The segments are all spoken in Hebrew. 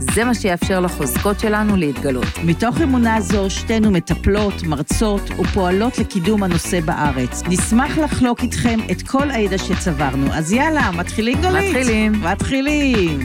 זה מה שיאפשר לחוזקות שלנו להתגלות. מתוך אמונה זו, שתינו מטפלות, מרצות ופועלות לקידום הנושא בארץ. נשמח לחלוק איתכם את כל הידע שצברנו. אז יאללה, מתחילים גלית? מתחילים. מתחילים.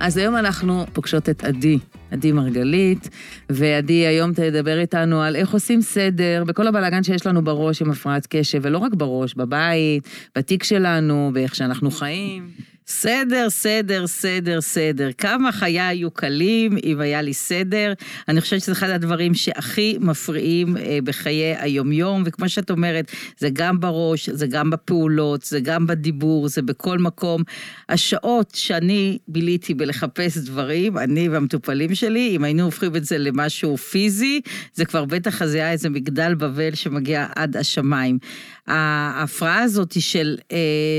אז היום אנחנו פוגשות את עדי, עדי מרגלית, ועדי היום תדבר איתנו על איך עושים סדר בכל הבלאגן שיש לנו בראש עם הפרעת קשב, ולא רק בראש, בבית, בתיק שלנו, באיך שאנחנו חיים. סדר, סדר, סדר, סדר. כמה חיי היו קלים אם היה לי סדר. אני חושבת שזה אחד הדברים שהכי מפריעים אה, בחיי היומיום, וכמו שאת אומרת, זה גם בראש, זה גם בפעולות, זה גם בדיבור, זה בכל מקום. השעות שאני ביליתי בלחפש דברים, אני והמטופלים שלי, אם היינו הופכים את זה למשהו פיזי, זה כבר בטח אז היה איזה מגדל בבל שמגיע עד השמיים. ההפרעה הזאת של אה,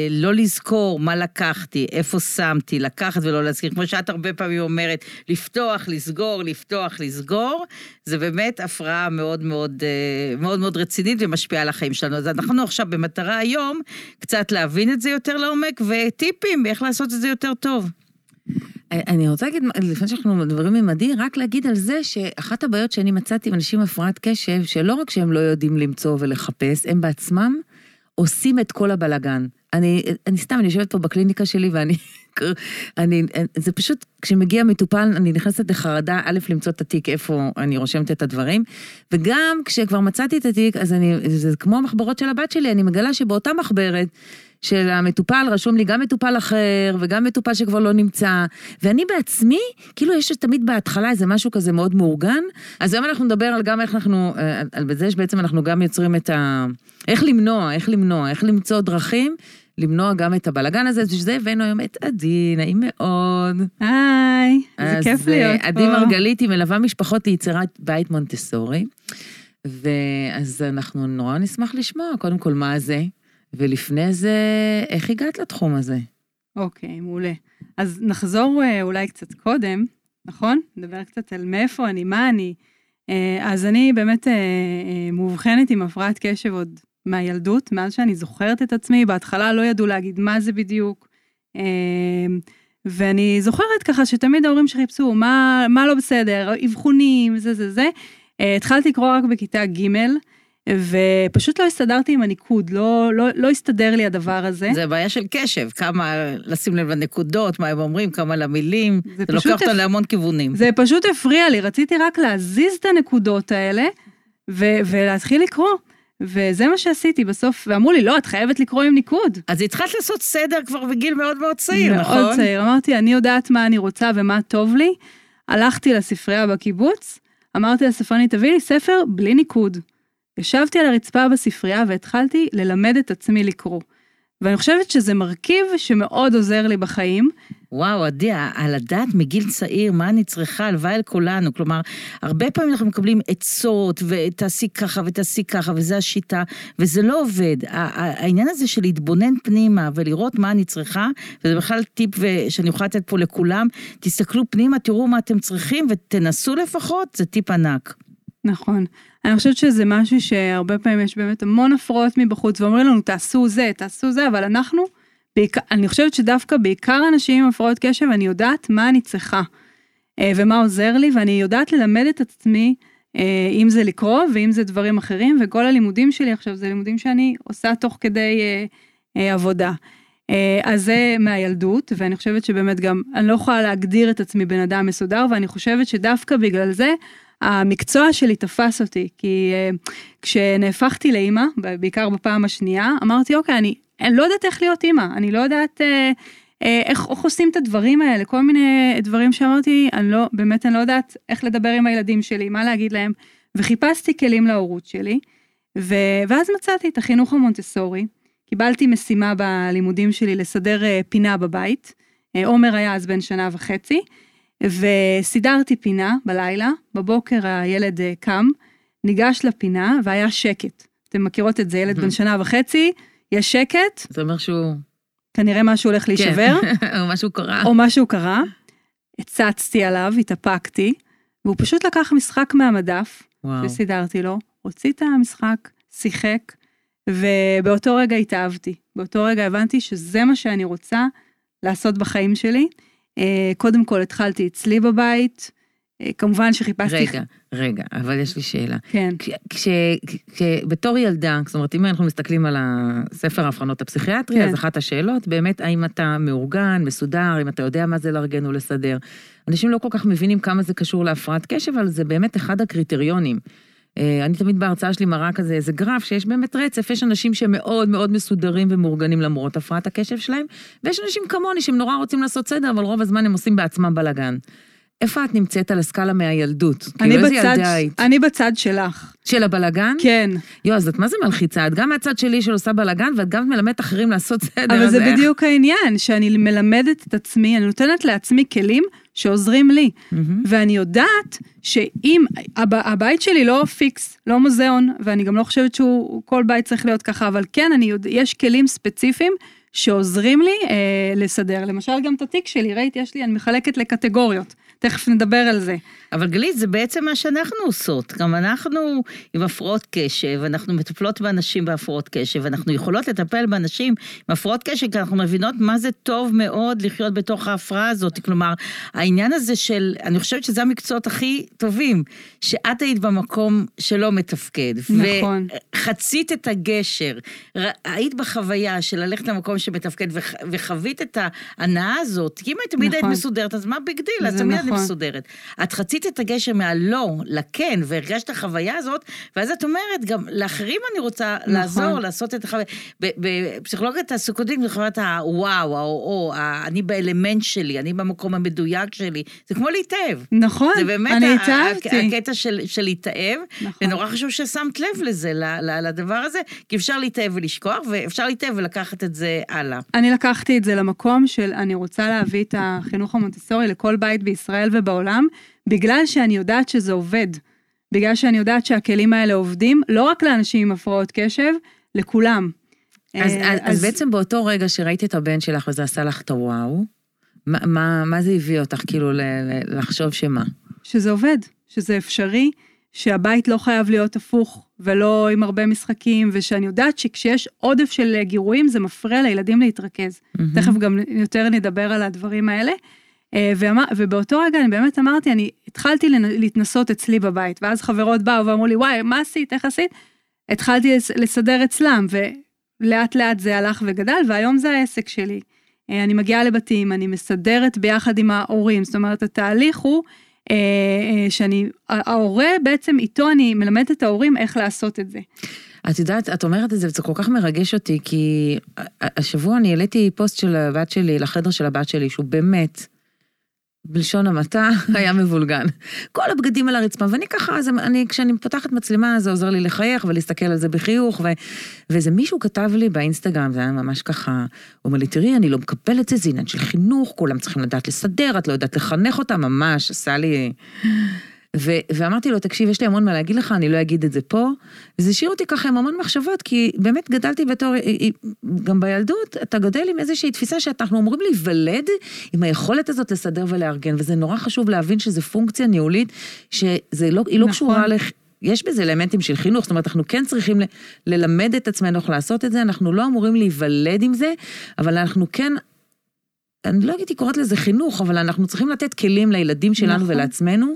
לא לזכור מה לקחתי, איפה שמתי, לקחת ולא להזכיר, כמו שאת הרבה פעמים אומרת, לפתוח, לסגור, לפתוח, לסגור, זה באמת הפרעה מאוד מאוד, אה, מאוד מאוד רצינית ומשפיעה על החיים שלנו. אז אנחנו עכשיו במטרה היום קצת להבין את זה יותר לעומק, וטיפים איך לעשות את זה יותר טוב. אני רוצה להגיד, לפני שאנחנו מדברים עם עדי, רק להגיד על זה שאחת הבעיות שאני מצאתי עם אנשים עם הפרעת קשב, שלא רק שהם לא יודעים למצוא ולחפש, הם בעצמם עושים את כל הבלגן. אני, אני סתם, אני יושבת פה בקליניקה שלי ואני, אני, זה פשוט, כשמגיע מטופל, אני נכנסת לחרדה, א', למצוא את התיק, איפה אני רושמת את הדברים, וגם כשכבר מצאתי את התיק, אז אני, זה כמו המחברות של הבת שלי, אני מגלה שבאותה מחברת, של המטופל, רשום לי גם מטופל אחר, וגם מטופל שכבר לא נמצא. ואני בעצמי, כאילו יש תמיד בהתחלה איזה משהו כזה מאוד מאורגן. אז היום אנחנו נדבר על גם איך אנחנו, על זה שבעצם אנחנו גם יוצרים את ה... איך למנוע, איך למנוע, איך למצוא דרכים. למנוע גם את הבלגן הזה, בשביל זה הבאנו היום את עדי, נעים מאוד. היי, איזה כיף להיות אה, פה. עדי מרגלית היא מלווה משפחות ליצירת בית מונטסורי. ואז אנחנו נורא נשמח לשמוע, קודם כל, מה זה, ולפני זה, איך הגעת לתחום הזה? אוקיי, מעולה. אז נחזור אה, אולי קצת קודם, נכון? נדבר קצת על מאיפה אני, מה אני. אה, אז אני באמת מאובחנת עם הפרעת קשב עוד מהילדות, מאז שאני זוכרת את עצמי. בהתחלה לא ידעו להגיד מה זה בדיוק. ואני זוכרת ככה שתמיד ההורים שחיפשו מה, מה לא בסדר, אבחונים, זה זה זה. התחלתי לקרוא רק בכיתה ג', ופשוט לא הסתדרתי עם הניקוד, לא, לא, לא הסתדר לי הדבר הזה. זה בעיה של קשב, כמה לשים לב לנקודות, מה הם אומרים, כמה למילים, זה, זה לוקח אותנו להמון כיוונים. זה פשוט הפריע לי, רציתי רק להזיז את הנקודות האלה ו- ולהתחיל לקרוא. וזה מה שעשיתי בסוף, ואמרו לי, לא, את חייבת לקרוא עם ניקוד. אז התחלת לעשות סדר כבר בגיל מאוד מאוד צעיר, מאוד נכון? מאוד צעיר, אמרתי, אני יודעת מה אני רוצה ומה טוב לי. הלכתי לספרייה בקיבוץ, אמרתי לספרנית, תביא לי ספר בלי ניקוד. ישבתי על הרצפה בספרייה והתחלתי ללמד את עצמי לקרוא. ואני חושבת שזה מרכיב שמאוד עוזר לי בחיים. וואו, עדי, על הדעת מגיל צעיר, מה אני צריכה, הלוואי על כולנו. כלומר, הרבה פעמים אנחנו מקבלים עצות, ותעשי ככה ותעשי ככה, וזו השיטה, וזה לא עובד. העניין הזה של להתבונן פנימה ולראות מה אני צריכה, וזה בכלל טיפ שאני יכולה לתת פה לכולם, תסתכלו פנימה, תראו מה אתם צריכים, ותנסו לפחות, זה טיפ ענק. נכון. אני חושבת שזה משהו שהרבה פעמים יש באמת המון הפרעות מבחוץ ואומרים לנו תעשו זה, תעשו זה, אבל אנחנו, בעיקר, אני חושבת שדווקא בעיקר אנשים עם הפרעות קשב, אני יודעת מה אני צריכה אה, ומה עוזר לי, ואני יודעת ללמד את עצמי, אה, אם זה לקרוא ואם זה דברים אחרים, וכל הלימודים שלי עכשיו זה לימודים שאני עושה תוך כדי אה, עבודה. אז זה מהילדות, ואני חושבת שבאמת גם, אני לא יכולה להגדיר את עצמי בן אדם מסודר, ואני חושבת שדווקא בגלל זה, המקצוע שלי תפס אותי, כי uh, כשנהפכתי לאימא, בעיקר בפעם השנייה, אמרתי, אוקיי, אני, אני לא יודעת איך להיות אימא, אני לא יודעת uh, uh, איך, איך עושים את הדברים האלה, כל מיני דברים שאמרתי, אני לא, באמת אני לא יודעת איך לדבר עם הילדים שלי, מה להגיד להם, וחיפשתי כלים להורות שלי, ו, ואז מצאתי את החינוך המונטסורי, קיבלתי משימה בלימודים שלי לסדר uh, פינה בבית, עומר היה אז בן שנה וחצי, וסידרתי פינה בלילה, בבוקר הילד אה, קם, ניגש לפינה והיה שקט. אתם מכירות את זה, ילד. בן שנה וחצי, יש שקט, זה אומר שהוא... כנראה משהו הולך להישבר, כן, או משהו קרה. או משהו קרה. הצצתי עליו, התאפקתי, והוא פשוט לקח משחק מהמדף, וואו. שסידרתי לו, הוציא את המשחק, שיחק, ובאותו רגע התאהבתי. באותו רגע הבנתי שזה מה שאני רוצה לעשות בחיים שלי. אה, קודם כל התחלתי אצלי בבית, כמובן שחיפשתי... רגע, רגע, אבל יש לי שאלה. כן, כש- כש- כש- בתור ילדה, זאת אומרת, אם אנחנו מסתכלים על הספר האבחנות הפסיכיאטרי, כן. אז אחת השאלות, באמת, האם אתה מאורגן, מסודר, אם אתה יודע מה זה לארגן ולסדר. אנשים לא כל כך מבינים כמה זה קשור להפרעת קשב, אבל זה באמת אחד הקריטריונים. אה, אני תמיד בהרצאה שלי מראה כזה איזה גרף שיש באמת רצף, יש אנשים שמאוד מאוד מסודרים ומאורגנים למרות הפרעת הקשב שלהם, ויש אנשים כמוני שהם נורא רוצים לעשות סדר, אבל רוב הזמן הם עושים בעצמם בלאגן. איפה את נמצאת על הסקאלה מהילדות? אני כאילו, בצד? אני בצד שלך, של הבלאגן? כן, יואו, אז את מה זה מלחיצה? את גם מהצד שלי של עושה בלאגן, ואת גם מלמדת אחרים לעשות סדר. אבל זה איך? בדיוק העניין, שאני מלמדת את עצמי, אני נותנת לעצמי כלים שעוזרים לי. מהמם. ואני יודעת שאם, הב, הבית שלי לא פיקס, לא מוזיאון, ואני גם לא חושבת שהוא, כל בית צריך להיות ככה, אבל כן, אני יודע, יש כלים ספציפיים שעוזרים לי אה, לסדר. למשל, גם את התיק שלי, ראית, יש לי, אני מחלקת לקטגוריות. תכף נדבר על זה. אבל גלית, זה בעצם מה שאנחנו עושות. גם אנחנו עם הפרעות קשב, אנחנו מטפלות באנשים בהפרעות קשב, אנחנו יכולות לטפל באנשים עם הפרעות קשב, כי אנחנו מבינות מה זה טוב מאוד לחיות בתוך ההפרעה הזאת. כלומר, העניין הזה של, אני חושבת שזה המקצועות הכי טובים, שאת היית במקום שלא מתפקד. נכון. וחצית את הגשר, היית בחוויה של ללכת למקום שמתפקד, וח, וחווית את ההנאה הזאת. כי אם היית תמיד היית נכון. מסודרת, אז מה big deal? אז תמיד אני נכון. מסודרת. את חצית את הגשר מהלא לכן, והרגשת את החוויה הזאת, ואז את אומרת, גם לאחרים אני רוצה נכון. לעזור, לעשות את החוויה. ב- בפסיכולוגיה תעסוקתית, זה חוויית הוואו, האו, ה- אני באלמנט שלי, אני במקום המדויק שלי. זה כמו להתאהב. נכון, זה באמת אני התאהבתי. הקטע של, של להתאהב, נכון. ונורא חשוב ששמת לב לזה, לדבר הזה, כי אפשר להתאהב ולשכוח, ואפשר להתאהב ולקחת את זה הלאה. אני לקחתי את זה למקום של אני רוצה להביא את החינוך המונטסורי לכל בית בישראל ובעולם, בגלל שאני יודעת שזה עובד. בגלל שאני יודעת שהכלים האלה עובדים, לא רק לאנשים עם הפרעות קשב, לכולם. אז, אה, אז, אז בעצם באותו רגע שראיתי את הבן שלך וזה עשה לך את הוואו, מה, מה, מה זה הביא אותך כאילו ל, ל, לחשוב שמה? שזה עובד, שזה אפשרי, שהבית לא חייב להיות הפוך ולא עם הרבה משחקים, ושאני יודעת שכשיש עודף של גירויים זה מפריע לילדים להתרכז. מהמם. תכף גם יותר נדבר על הדברים האלה. אה, ואמר, ובאותו רגע אני באמת אמרתי, אני התחלתי להתנסות אצלי בבית, ואז חברות באו ואמרו לי, וואי, מה עשית, איך עשית? התחלתי לס- לסדר אצלם, ולאט לאט זה הלך וגדל, והיום זה העסק שלי. אה, אני מגיעה לבתים, אני מסדרת ביחד עם ההורים, זאת אומרת, התהליך הוא אה, שאני, ההורה בעצם, איתו אני מלמדת את ההורים איך לעשות את זה. את יודעת, את אומרת את זה וזה כל כך מרגש אותי, כי השבוע אני העליתי פוסט של הבת שלי, לחדר של הבת שלי, שהוא באמת, בלשון המעטה, היה מבולגן. כל הבגדים על הרצפה, ואני ככה, אז אני, כשאני פותחת מצלמה, זה עוזר לי לחייך ולהסתכל על זה בחיוך, ו, ואיזה מישהו כתב לי באינסטגרם, זה היה ממש ככה, הוא אומר לי, תראי, אני לא מקבל את זה, זה עניין של חינוך, כולם צריכים לדעת לסדר, את לא יודעת לחנך אותם, ממש, עשה לי... ו- ואמרתי לו, תקשיב, יש לי המון מה להגיד לך, אני לא אגיד את זה פה. וזה השאיר אותי ככה עם המון מחשבות, כי באמת גדלתי בתור, גם בילדות, אתה גדל עם איזושהי תפיסה שאנחנו אמורים להיוולד עם היכולת הזאת לסדר ולארגן, וזה נורא חשוב להבין שזו פונקציה ניהולית, שהיא לא, לא נכון. קשורה לח... יש בזה אלמנטים של חינוך, זאת אומרת, אנחנו כן צריכים ל- ללמד את עצמנו איך לעשות את זה, אנחנו לא אמורים להיוולד עם זה, אבל אנחנו כן אני לא הייתי קוראת לזה חינוך, אבל אנחנו צריכים לתת כלים לילדים שלנו נכון. ולעצמנו,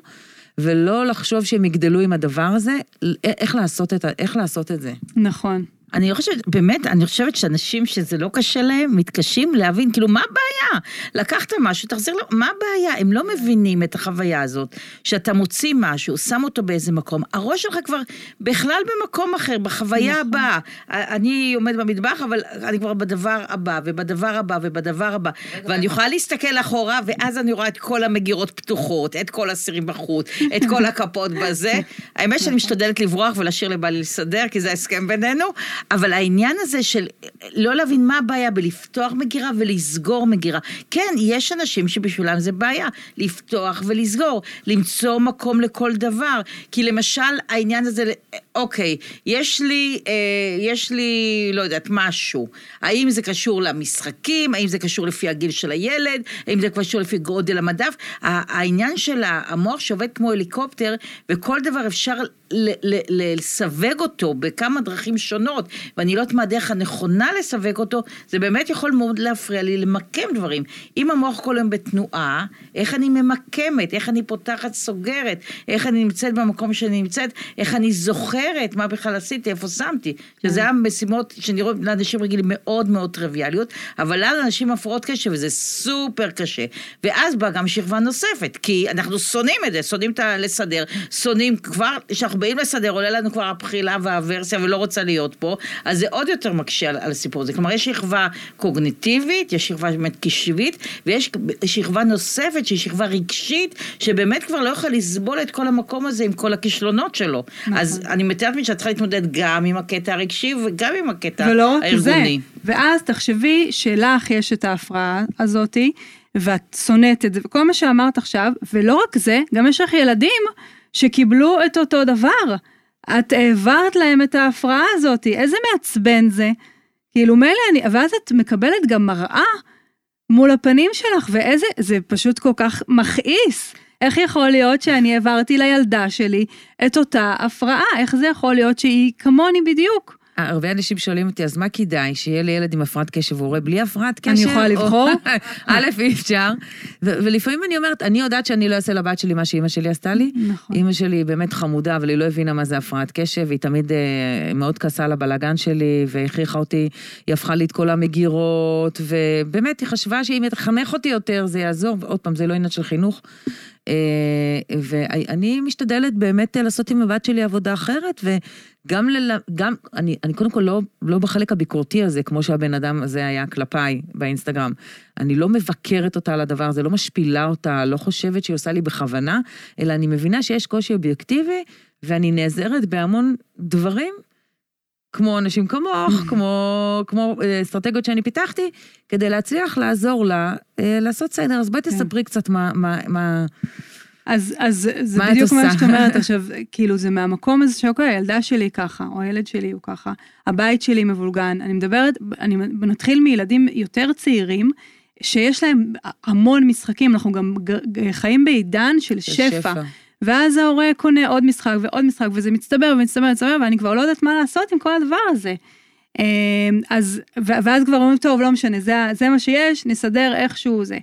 ולא לחשוב שהם יגדלו עם הדבר הזה, איך לעשות את, איך לעשות את זה. נכון. אני חושבת, באמת, אני חושבת שאנשים שזה לא קשה להם, מתקשים להבין, כאילו, מה הבעיה? לקחת משהו, תחזיר לו, מה הבעיה? הם לא מבינים את החוויה הזאת, שאתה מוציא משהו, שם אותו באיזה מקום, הראש שלך כבר בכלל במקום אחר, בחוויה הבאה. אני עומד במטבח, אבל אני כבר בדבר הבא, ובדבר הבא, ובדבר הבא. ואני יכולה להסתכל אחורה, ואז אני רואה את כל המגירות פתוחות, את כל הסירים בחוץ, את כל הכפות בזה. האמת שאני משתדלת לברוח ולהשאיר לבעלי לסדר, כי זה ההסכם בינינו. אבל העניין הזה של לא להבין מה הבעיה בלפתוח מגירה ולסגור מגירה. כן, יש אנשים שבשבילם זה בעיה, לפתוח ולסגור, למצוא מקום לכל דבר. כי למשל, העניין הזה, אוקיי, יש לי, אה, יש לי, לא יודעת, משהו. האם זה קשור למשחקים? האם זה קשור לפי הגיל של הילד? האם זה קשור לפי גודל המדף? העניין של המוח שעובד כמו הליקופטר, וכל דבר אפשר לסווג אותו בכמה דרכים שונות, ואני לא יודעת מה הדרך הנכונה לסווג אותו, זה באמת יכול מאוד להפריע לי למקם דברים. אם המוח כל היום בתנועה, איך אני ממקמת, איך אני פותחת, סוגרת, איך אני נמצאת במקום שאני נמצאת, איך אני זוכרת מה בכלל עשיתי, איפה שמתי. שזה היה משימות רואה לאנשים רגילים מאוד מאוד טריוויאליות, אבל לנו אנשים הפרעות קשב וזה סופר קשה. ואז באה גם שכבה נוספת, כי אנחנו שונאים את זה, שונאים את הלסדר, שונאים כבר, כשאנחנו באים לסדר, עולה לנו כבר הבחילה והוורסיה ולא רוצה להיות פה, אז זה עוד יותר מקשה על, על הסיפור הזה. כלומר, יש שכבה קוגניטיבית, יש שכבה באמת קשבית, ויש שכבה נוספת שהיא שכבה רגשית, שבאמת כבר לא יכולה לסבול את כל המקום הזה עם כל הכישלונות שלו. נכון. אז אני מתארת לי שאת צריכה להתמודד גם עם הקטע הרגשי וגם עם הקטע. ולא רק הארגוני. זה, ואז תחשבי שלך יש את ההפרעה הזאתי, ואת שונאת את זה, וכל מה שאמרת עכשיו, ולא רק זה, גם יש לך ילדים שקיבלו את אותו דבר. את העברת להם את ההפרעה הזאת, איזה מעצבן זה. כאילו מילא אני, ואז את מקבלת גם מראה מול הפנים שלך, ואיזה, זה פשוט כל כך מכעיס. איך יכול להיות שאני העברתי לילדה שלי את אותה הפרעה? איך זה יכול להיות שהיא כמוני בדיוק? הרבה אנשים שואלים אותי, אז מה כדאי? שיהיה לי ילד עם הפרעת קשב והורה בלי הפרעת קשב? אני יכולה לבחור? א', אי אפשר. ולפעמים אני אומרת, אני יודעת שאני לא אעשה לבת שלי מה שאימא שלי עשתה לי. נכון. אימא שלי באמת חמודה, אבל היא לא הבינה מה זה הפרעת קשב, והיא תמיד אה, מאוד כעסה על הבלאגן שלי, והכריחה אותי, היא הפכה לי את כל המגירות, ובאמת, היא חשבה שאם היא תחנך אותי יותר, זה יעזור, ועוד פעם, זה לא עניין של חינוך. ואני משתדלת באמת לעשות עם הבת שלי עבודה אחרת, וגם, ל... גם, אני, אני קודם כל לא, לא בחלק הביקורתי הזה, כמו שהבן אדם הזה היה כלפיי באינסטגרם. אני לא מבקרת אותה על הדבר הזה, לא משפילה אותה, לא חושבת שהיא עושה לי בכוונה, אלא אני מבינה שיש קושי אובייקטיבי, ואני נעזרת בהמון דברים כמו אנשים כמוך, כמו, כמו אה, אסטרטגיות שאני פיתחתי, כדי להצליח לעזור לה אה, לעשות סדר. אז בואי כן. תספרי קצת מה... מה, מה אז, אז זה מה בדיוק מה שאת אומרת עכשיו, כאילו זה מהמקום הזה שאוקיי, הילדה שלי ככה, או הילד שלי הוא ככה, הבית שלי מבולגן, אני מדברת, אני נתחיל מילדים יותר צעירים, שיש להם המון משחקים, אנחנו גם חיים בעידן של שפע. שפע. ואז ההורה קונה עוד משחק ועוד משחק, וזה מצטבר ומצטבר ומצטבר, ואני כבר לא יודעת מה לעשות עם כל הדבר הזה. אמ, אז, ואז כבר אומרים, טוב, לא משנה, זה, זה מה שיש, נסדר איכשהו זה.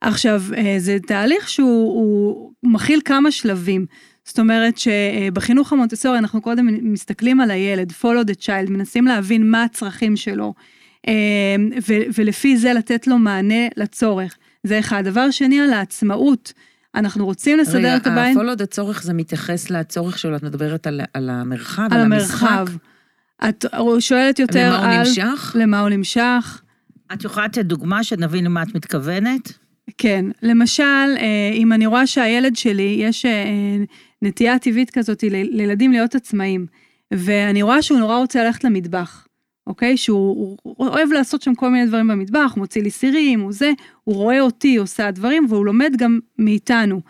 עכשיו, אה, זה תהליך שהוא מכיל כמה שלבים. זאת אומרת שבחינוך המונטסורי אנחנו קודם מסתכלים על הילד, follow the child, מנסים להבין מה הצרכים שלו, אמ, ולפי זה לתת לו מענה לצורך. זה אחד. דבר שני, על העצמאות. אנחנו רוצים לסדר רגע, את הבית. רגע, הפולו צורך זה מתייחס לצורך שלו, את מדברת על, על המרחב, על, על המשחק. את שואלת יותר למה על... למה הוא נמשך? למה הוא נמשך. את יכולה לתת דוגמה שנבין למה את מתכוונת? כן, למשל, אה, אם אני רואה שהילד שלי, יש אה, נטייה טבעית כזאת לילדים להיות עצמאים, ואני רואה שהוא נורא רוצה ללכת למטבח. אוקיי? שהוא אוהב לעשות שם כל מיני דברים במטבח, הוא מוציא לי סירים, הוא זה, הוא רואה אותי עושה דברים והוא לומד גם מאיתנו.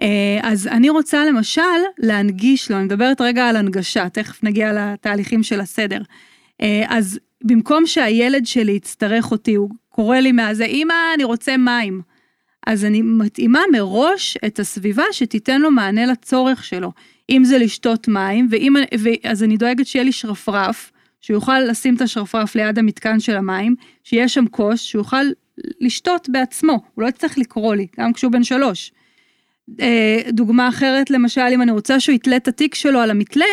אה, אז אני רוצה למשל להנגיש לו, אני מדברת רגע על הנגשה, תכף נגיע לתהליכים של הסדר. אה, אז במקום שהילד שלי יצטרך אותי, הוא קורא לי מהזה, אמא, אני רוצה מים. אז אני מתאימה מראש את הסביבה שתיתן לו מענה לצורך שלו. אם זה לשתות מים, ואם, אז אני דואגת שיהיה לי שרפרף, שהוא יוכל לשים את השרפרף ליד המתקן של המים, שיהיה שם כוס, שהוא יוכל לשתות בעצמו, הוא לא יצטרך לקרוא לי, גם כשהוא בן שלוש. אה, דוגמה אחרת, למשל, אם אני רוצה שהוא יתלה את התיק שלו על המתלה,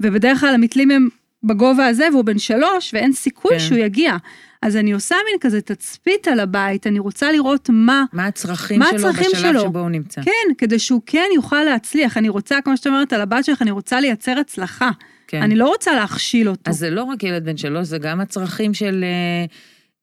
ובדרך כלל המתלים הם בגובה הזה והוא בן שלוש, ואין סיכוי כן. שהוא יגיע. אז אני עושה מין כזה תצפית על הבית, אני רוצה לראות מה... מה הצרכים מה שלו הצרכים בשלב שלו. שבו הוא נמצא. כן, כדי שהוא כן יוכל להצליח. אני רוצה, כמו שאת אומרת על הבת שלך, אני רוצה לייצר הצלחה. כן. אני לא רוצה להכשיל אותו. אז זה לא רק ילד בן שלוש, זה גם הצרכים של... אה,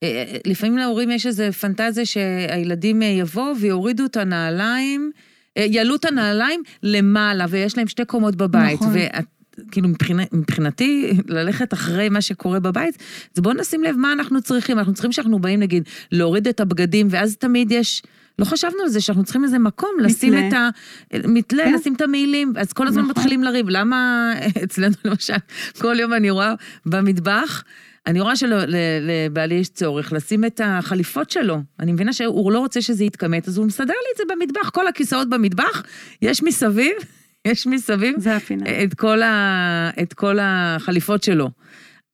אה, לפעמים להורים יש איזו פנטזיה שהילדים אה, יבואו ויורידו את הנעליים, יעלו את הנעליים למעלה, ויש להם שתי קומות בבית. נכון. ואת, כאילו מבחינת, מבחינתי, ללכת אחרי מה שקורה בבית, אז בואו נשים לב מה אנחנו צריכים. אנחנו צריכים שאנחנו באים, נגיד, להוריד את הבגדים, ואז תמיד יש... לא חשבנו על זה שאנחנו צריכים איזה מקום, לשים מתלה. את ה... מתלה, כן. לשים את המעילים, אז כל הזמן נכון. מתחילים לריב. למה אצלנו למשל, כל יום אני רואה במטבח, אני רואה שלבעלי יש צורך לשים את החליפות שלו. אני מבינה שהוא לא רוצה שזה יתכמת, אז הוא מסדר לי את זה במטבח, כל הכיסאות במטבח, יש מסביב, יש מסביב זה הפינה. את כל, ה... את כל החליפות שלו.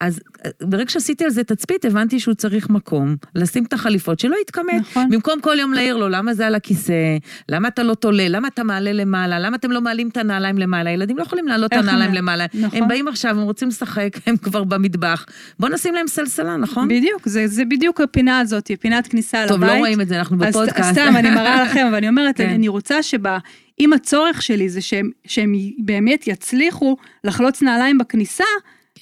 אז אה, ברגע שעשיתי על זה תצפית, הבנתי שהוא צריך מקום, לשים את החליפות, שלא יתכמת. נכון. במקום כל יום להעיר לו, למה זה על הכיסא? למה אתה לא תולה? למה אתה מעלה למעלה? למה אתם לא מעלים את הנעליים למעלה? ילדים לא יכולים להעלות את הנעליים למעלה. נכון. הם באים עכשיו, הם רוצים לשחק, הם כבר במטבח. בוא נשים להם סלסלה, נכון? בדיוק, זה, זה בדיוק הפינה הזאת, פינת כניסה טוב, לבית. לא רואים את זה, אנחנו אז בפודקאסט. סתם, אני מראה לכם, אבל אני אומרת, כן. אני רוצה שבה, אם הצורך שלי זה שהם, שהם באמת יצליחו לחלוץ נעליים בכניסה.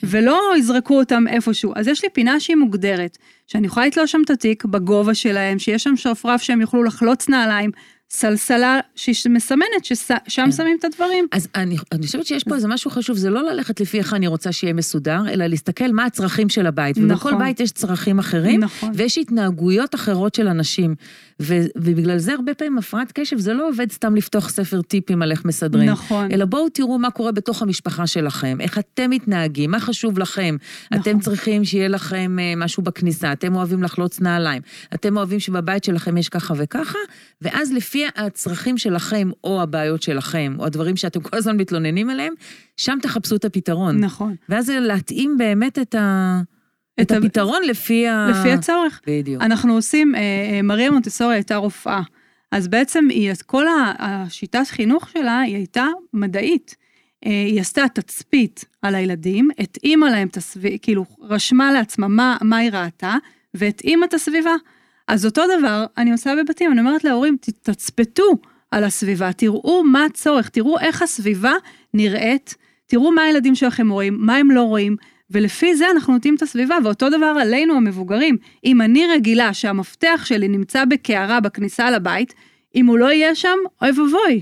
ולא יזרקו אותם איפשהו, אז יש לי פינה שהיא מוגדרת, שאני יכולה לתלוש שם את התיק בגובה שלהם, שיש שם שרפרף שהם יוכלו לחלוץ נעליים, סלסלה שמסמנת ששם כן. שמים את הדברים. אז אני, אני חושבת שיש פה איזה משהו חשוב, זה לא ללכת לפי איך אני רוצה שיהיה מסודר, אלא להסתכל מה הצרכים של הבית. ובכל נכון. בית יש צרכים אחרים, נכון. ויש התנהגויות אחרות של אנשים. ו, ובגלל זה הרבה פעמים הפרעת קשב, זה לא עובד סתם לפתוח ספר טיפים על איך מסדרים. נכון. אלא בואו תראו מה קורה בתוך המשפחה שלכם, איך אתם מתנהגים, מה חשוב לכם. נכון. אתם צריכים שיהיה לכם אה, משהו בכניסה, אתם אוהבים לחלוץ נעליים, אתם אוהבים שבבית שלכם יש ככה וככה, ואז לפי הצרכים שלכם, או הבעיות שלכם, או הדברים שאתם כל הזמן מתלוננים עליהם, שם תחפשו את הפתרון. נכון. ואז זה להתאים באמת את, ה... את, את ה- הפתרון לפי ה... לפי הצורך. בדיוק. אנחנו עושים, אה, אה, מריה מונטסורי הייתה רופאה, אז בעצם היא, כל ה- השיטת חינוך שלה, היא הייתה מדעית. אה, היא עשתה תצפית על הילדים, התאימה להם את הסביבה, כאילו רשמה לעצמה מה, מה היא ראתה, והתאימה את הסביבה. אז אותו דבר אני עושה בבתים, אני אומרת להורים, "ת- תצפתו על הסביבה, תראו מה הצורך, תראו איך הסביבה נראית, תראו מה הילדים שלכם רואים, מה הם לא רואים, ולפי זה אנחנו נותנים את הסביבה, ואותו דבר עלינו המבוגרים. אם אני רגילה שהמפתח שלי נמצא בקערה בכניסה לבית, אם הוא לא יהיה שם, אוי ואבוי.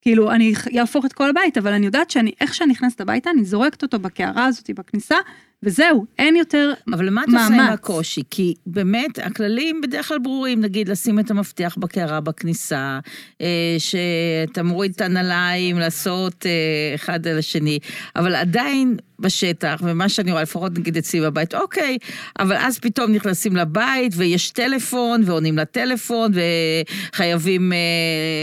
כאילו, אני אהפוך את כל הבית, אבל אני יודעת שאני, איך שאני נכנסת הביתה, אני זורקת אותו בקערה הזאת בכניסה, וזהו, אין יותר אבל מה את עושה עם מאמץ. הקושי? כי באמת, הכללים בדרך כלל ברורים, נגיד לשים את המפתח בקערה בכניסה, אה, שאתה מוריד את הנעליים, לעשות אה, אחד על השני, אבל עדיין בשטח, ומה שאני רואה, לפחות נגיד אצלי בבית, אוקיי, אבל אז פתאום נכנסים לבית, ויש טלפון, ועונים לטלפון, וחייבים, אה,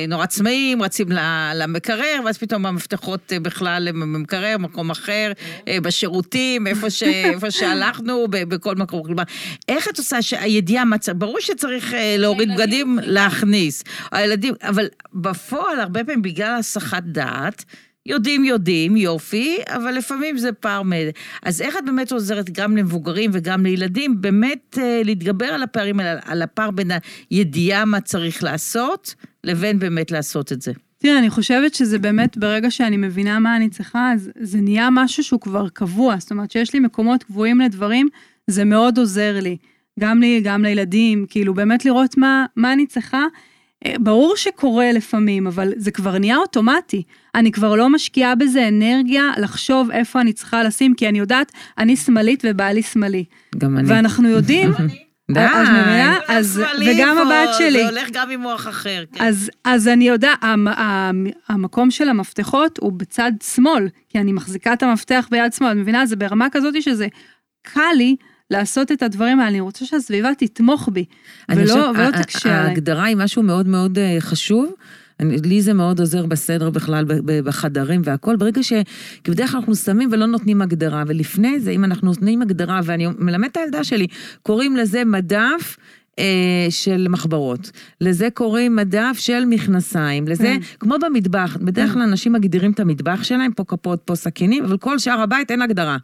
נורא צמאים, רצים למקרר, ואז פתאום המפתחות אה, בכלל במקרר, מקום אחר, אה, בשירותים, איפה, ש, איפה שהלכנו, ב- בכל מקום. כלומר, איך את עושה שהידיעה, צריך, ברור שצריך אה, להוריד בגדים, להכניס. הילדים, אבל בפועל, הרבה פעמים בגלל הסחת דעת, יודעים, יודעים, יופי, אבל לפעמים זה פער מ... אז איך את באמת עוזרת גם למבוגרים וגם לילדים, באמת אה, להתגבר על הפערים האלה, על הפער בין הידיעה מה צריך לעשות, לבין באמת לעשות את זה? תראה, אני חושבת שזה באמת, ברגע שאני מבינה מה אני צריכה, אז זה נהיה משהו שהוא כבר קבוע. זאת אומרת, שיש לי מקומות קבועים לדברים, זה מאוד עוזר לי. גם לי, גם לילדים, כאילו, באמת לראות מה, מה אני צריכה. אה, ברור שקורה לפעמים, אבל זה כבר נהיה אוטומטי. אני כבר לא משקיעה בזה אנרגיה לחשוב איפה אני צריכה לשים, כי אני יודעת, אני שמאלית ובעלי שמאלי. גם אני. ואנחנו יודעים, די. אז מבינה? אז, וגם הבת שלי. זה הולך גם עם מוח אחר. כן. אז, אז אני המ, המקום של המפתחות הוא בצד שמאל, כי אני מחזיקה את המפתח ביד שמאל, את מבינה? זה ברמה כזאת שזה קל לי לעשות את הדברים האלה, אני רוצה שהסביבה תתמוך בי, ולא, חושבת, ולא תקשה עליי. ההגדרה היא משהו מאוד מאוד אה, חשוב. אני, לי זה מאוד עוזר בסדר בכלל, בחדרים והכל. ברגע ש... כי בדרך כלל אנחנו שמים ולא נותנים הגדרה, ולפני זה, אם אנחנו נותנים הגדרה, ואני מלמד את הילדה שלי, קוראים לזה מדף. אה, של מחברות, לזה קוראים מדף של מכנסיים, לזה, כן. כמו במטבח, בדרך כלל אנשים מגדירים את המטבח שלהם, פה כפות, פה סכינים, אבל כל שאר הבית אין הגדרה.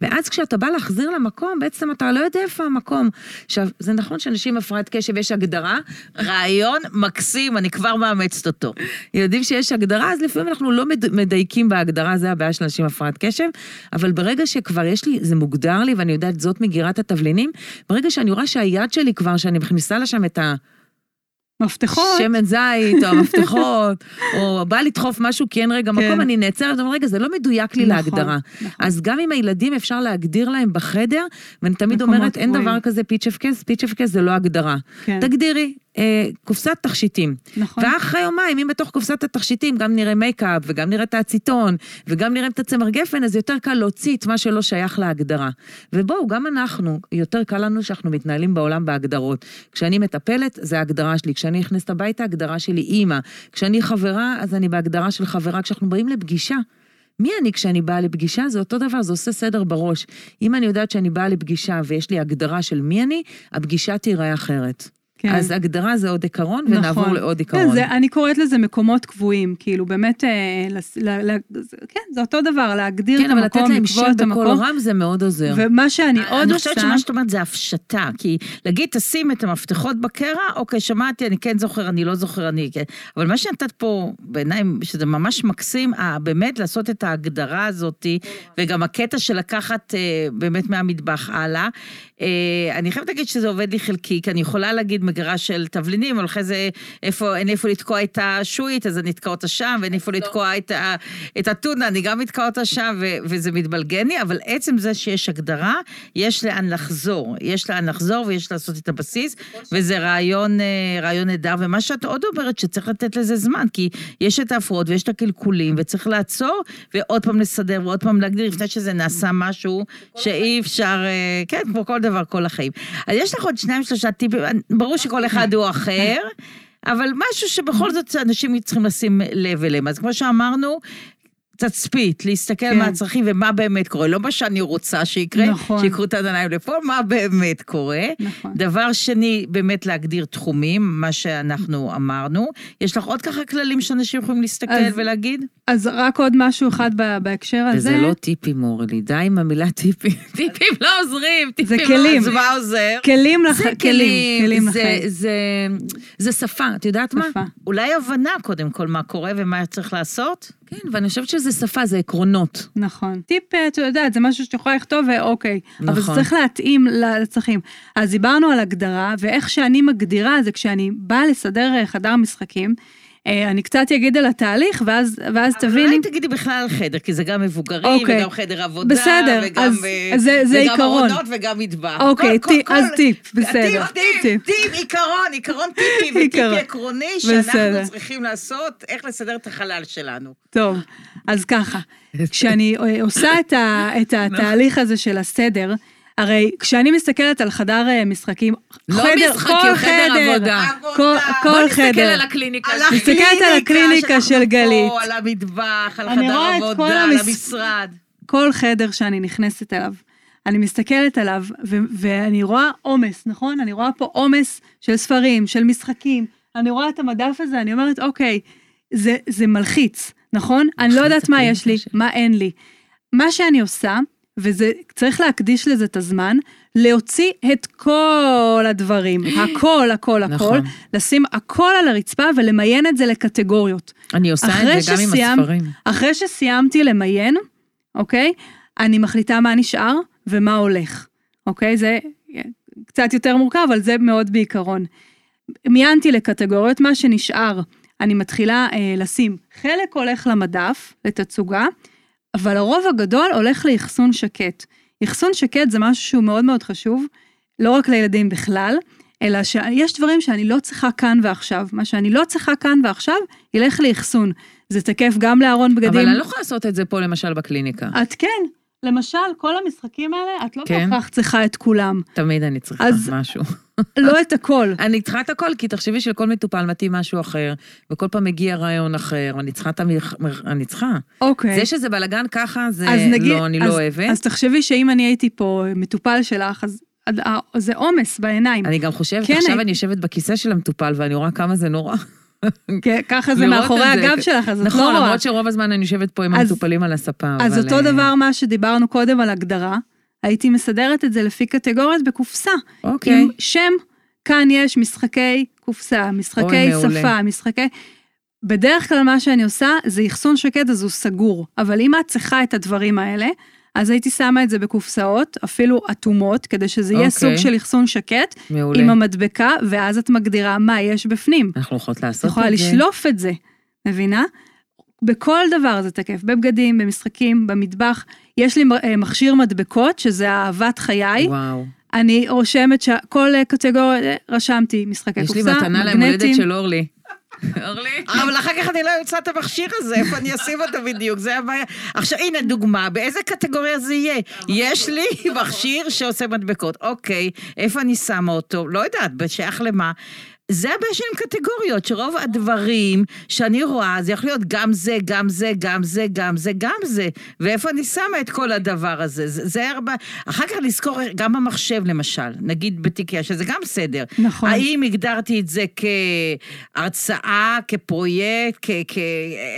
ואז כשאתה בא להחזיר למקום, בעצם אתה לא יודע איפה המקום. עכשיו, זה נכון שאנשים עם הפרעת קשב יש הגדרה, רעיון מקסים, אני כבר מאמצת אותו. יודעים שיש הגדרה, אז לפעמים אנחנו לא מד- מדייקים בהגדרה, זה הבעיה של אנשים עם הפרעת קשב, אבל ברגע שכבר יש לי, זה מוגדר לי, ואני יודעת, זאת מגירת התבלינים, ברגע שאני רואה שהיד שלי כבר, שאני מכניסה לשם את מפתחות, השמן זית, או המפתחות, או בא לדחוף משהו כי אין רגע כן. מקום, אני נעצרת, אומרת, רגע, זה לא מדויק לי נכון, להגדרה. נכון. אז גם עם הילדים אפשר להגדיר להם בחדר, ואני תמיד אומרת, אין. דבר כזה פיצ'יפקס זה לא הגדרה. כן. תגדירי אה, קופסת תכשיטים. נכון. ואחרי יומיים, אם בתוך קופסת התכשיטים גם נראה מייקאפ, וגם נראה את האציטון, וגם נראה את הצמר גפן, אז יותר קל להוציא את מה שלא שייך להגדרה. ובואו, גם אנחנו, יותר קל לנו שאנחנו מתנהלים בעולם בהגדרות. כשאני מטפלת, זה ההגדרה שלי. כשאני נכנסת הביתה, ההגדרה שלי אימא. כשאני חברה, אז אני בהגדרה של חברה. כשאנחנו באים לפגישה, מי אני כשאני באה לפגישה? זה אותו דבר, זה עושה סדר בראש. אם אני יודעת שאני באה לפגישה ויש לי הגדרה של מי אני, הפגישה תיראה אחרת. כן. אז הגדרה זה עוד עיקרון, ונעבור נכון. לעוד כן, עיקרון. זה, אני קוראת לזה מקומות קבועים, כאילו באמת, אה, לס, ל, ל, זה- כן, זה אותו דבר, להגדיר כן, את אבל לתת המקום, להם לקבוע שם את בקול המקום. רם זה מאוד עוזר. ומה שאני עוד אני עושה, חושבת שמה שאת אומרת זה הפשטה, כי להגיד תשים את המפתחות בקרע, אוקיי, שמעתי, אני כן זוכר, אני לא זוכר, אני כן. אבל מה שנתת פה, בעיניי, שזה ממש מקסים, אה, באמת לעשות את ההגדרה הזאת, וגם הקטע של לקחת אה, באמת מהמטבח הלאה. אה, אני חייבת להגיד שזה עובד לי חלקי, כי אני יכולה להגיד מגרש של תבלינים, אבל אחרי זה איפה, אין איפה לתקוע את השועית, אז אני אתקע אותה שם, ואין איפה לתקוע את, ה, את הטונה, אני גם אתקע אותה שם, ו, וזה מתבלגן לי, אבל עצם זה שיש הגדרה, יש לאן לחזור. יש לאן לחזור ויש לעשות את הבסיס, וזה רעיון, אה, רעיון נהדר. ומה שאת עוד אומרת, שצריך לתת לזה זמן, כי יש את ההפרעות ויש את הקלקולים, וצריך לעצור, ועוד פעם לסדר, ועוד פעם להגדיר, לפני שזה נעשה משהו שאי אפשר, אה, כן, כמו כל דבר, כל החיים. אז יש לך עוד שניים, שלושה טיפים, ברור שכל אחד הוא אחר. אבל משהו שבכל זאת אנשים צריכים לשים לב אליהם. אז כמו שאמרנו, תצפית, להסתכל כן. מה הצרכים ומה באמת קורה. לא מה שאני רוצה שיקרה, נכון. שיקחו את העיניים לפה, מה באמת קורה. נכון. דבר שני, באמת להגדיר תחומים, מה שאנחנו אמרנו. יש לך עוד ככה כללים שאנשים יכולים להסתכל אז- ולהגיד? אז רק עוד משהו אחד בהקשר הזה. וזה לא טיפים, אורלי, די עם המילה טיפים. טיפים לא עוזרים, טיפים לא כלים. אז מה עוזר? כלים. זה כלים, כלים, כלים זה, לחיים. זה, זה שפה, את יודעת מה? שפה. אולי הבנה קודם כל מה קורה ומה צריך לעשות? כן, ואני חושבת שזה שפה, זה עקרונות. נכון. טיפ, אה, את יודעת, זה משהו שאת יכולה לכתוב ואוקיי. אבל זה נכון. צריך להתאים לצרכים. אז דיברנו על הגדרה, ואיך שאני מגדירה זה כשאני באה לסדר אה, חדר משחקים, אה, אני קצת אגיד על התהליך, ואז, ואז אבל תביני. אולי תגידי בכלל חדר, כי זה גם מבוגרים, אוקיי. וגם חדר עבודה, בסדר, וגם, אז- אה, אז זה- זה וגם עיקרון. ארונות וגם מטבח. אוקיי, כל- טיפ- כל- אז טיפ, בסדר. טיפ, טיפ, טיפ. טיפ, עיקרון, עיקרון טיפי וטיפ עיקרון. עקרוני בסדר. שאנחנו צריכים לעשות, איך לסדר את החלל שלנו. טוב, אז ככה, כשאני אה, עושה את, ה, את התהליך הזה של הסדר, הרי כשאני מסתכלת על חדר אה, משחקים, לא חדר, משחקים, כל חדר עבודה. כל, עבודה. כל בוא נסתכל חדר. על הקליניקה. על שלי. מסתכלת על הקליניקה של גלית. פה, על המטבח, על חדר כל עבודה, על המס- המשרד. כל חדר שאני נכנסת אליו, אני מסתכלת עליו, ו- ואני רואה עומס, נכון? אני רואה פה עומס של ספרים, של משחקים. אני רואה את המדף הזה, אני אומרת, אוקיי, זה, זה מלחיץ, נכון? אני לא יודעת מה יש לי. מה אין לי. מה שאני עושה, וזה, צריך להקדיש לזה את הזמן, להוציא את כל הדברים, הכל, הכל, הכל, נכון. לשים הכל על הרצפה ולמיין את זה לקטגוריות. אני עושה את זה גם עם שסיימת- הספרים. אחרי שסיימתי למיין, אוקיי? אני מחליטה מה נשאר ומה הולך, אוקיי? זה קצת יותר מורכב, אבל זה מאוד בעיקרון. מיינתי לקטגוריות, מה שנשאר, אני מתחילה אה, לשים, חלק הולך למדף, לתצוגה, אבל הרוב הגדול הולך לאחסון שקט. אחסון שקט זה משהו שהוא מאוד מאוד חשוב, לא רק לילדים בכלל, אלא שיש דברים שאני לא צריכה כאן ועכשיו. מה שאני לא צריכה כאן ועכשיו, ילך לאחסון. זה תקף גם לארון בגדים. אבל אני לא יכולה לעשות את זה פה למשל בקליניקה. את כן. למשל, כל המשחקים האלה, את לא כן. בהכרח צריכה את כולם. תמיד אני צריכה אז- משהו. לא את הכל. אני צריכה את הכל, כי תחשבי שלכל מטופל מתאים משהו אחר, וכל פעם מגיע רעיון אחר, ואני צריכה את המח... אני צריכה. אוקיי. זה שזה בלאגן ככה, זה נגיד, לא, אני אז, לא אוהבת. אז תחשבי שאם אני הייתי פה מטופל שלך, אז אה, זה עומס בעיניים. אני גם חושבת, כן, עכשיו אני- אני יושבת בכיסא של המטופל, ואני רואה כמה זה נורא. כן, ככה זה מאחורי. הגב שלך, אז את לא נכון, רואה. למרות שרוב הזמן אני יושבת פה עם המטופלים על הספה, אז אותו אה, דבר מה שדיברנו קודם על הגדרה, הייתי מסדרת את זה לפי קטגוריות בקופסה. אוקיי. עם שם, כאן יש משחקי קופסה, משחקי אוי, מעולה. שפה, משחקי... בדרך כלל מה שאני עושה זה אחסון שקט אז הוא סגור, אבל אם את צריכה את הדברים האלה, אז הייתי שמה את זה בקופסאות, אפילו אטומות, כדי שזה יהיה אוקיי. סוג של אחסון שקט, מעולה. עם המדבקה, ואז את מגדירה מה יש בפנים. אנחנו יכולות את לעשות יכולה את זה. לשלוף את זה, מבינה? בכל דבר זה תקף, בבגדים, במשחקים, במטבח. יש לי אה, מכשיר מדבקות, שזה אהבת חיי. וואו. אני רושמת שכל קטגוריה, רשמתי משחקי יש לי קופסה, מתנה ליום הולדת מגנטים. של אורלי. אורלי? אבל אחר כך אני לא אמצא את המכשיר הזה, איפה אני אשים אותו בדיוק, זה הבעיה. עכשיו, הנה דוגמה, באיזה קטגוריה זה יהיה? יש לי מכשיר שעושה מדבקות, אוקיי, איפה אני שמה אותו? לא יודעת, בשייך למה. זה הבעיה שלי עם קטגוריות, שרוב הדברים שאני רואה, זה יכול להיות גם זה, גם זה, גם זה, גם זה, גם זה. ואיפה אני שמה את כל הדבר הזה? זה, זה הרבה... אחר כך לזכור, גם במחשב למשל, נגיד בתיקיה, שזה גם בסדר. נכון. האם הגדרתי את זה כהרצאה, כפרויקט, כ... כ...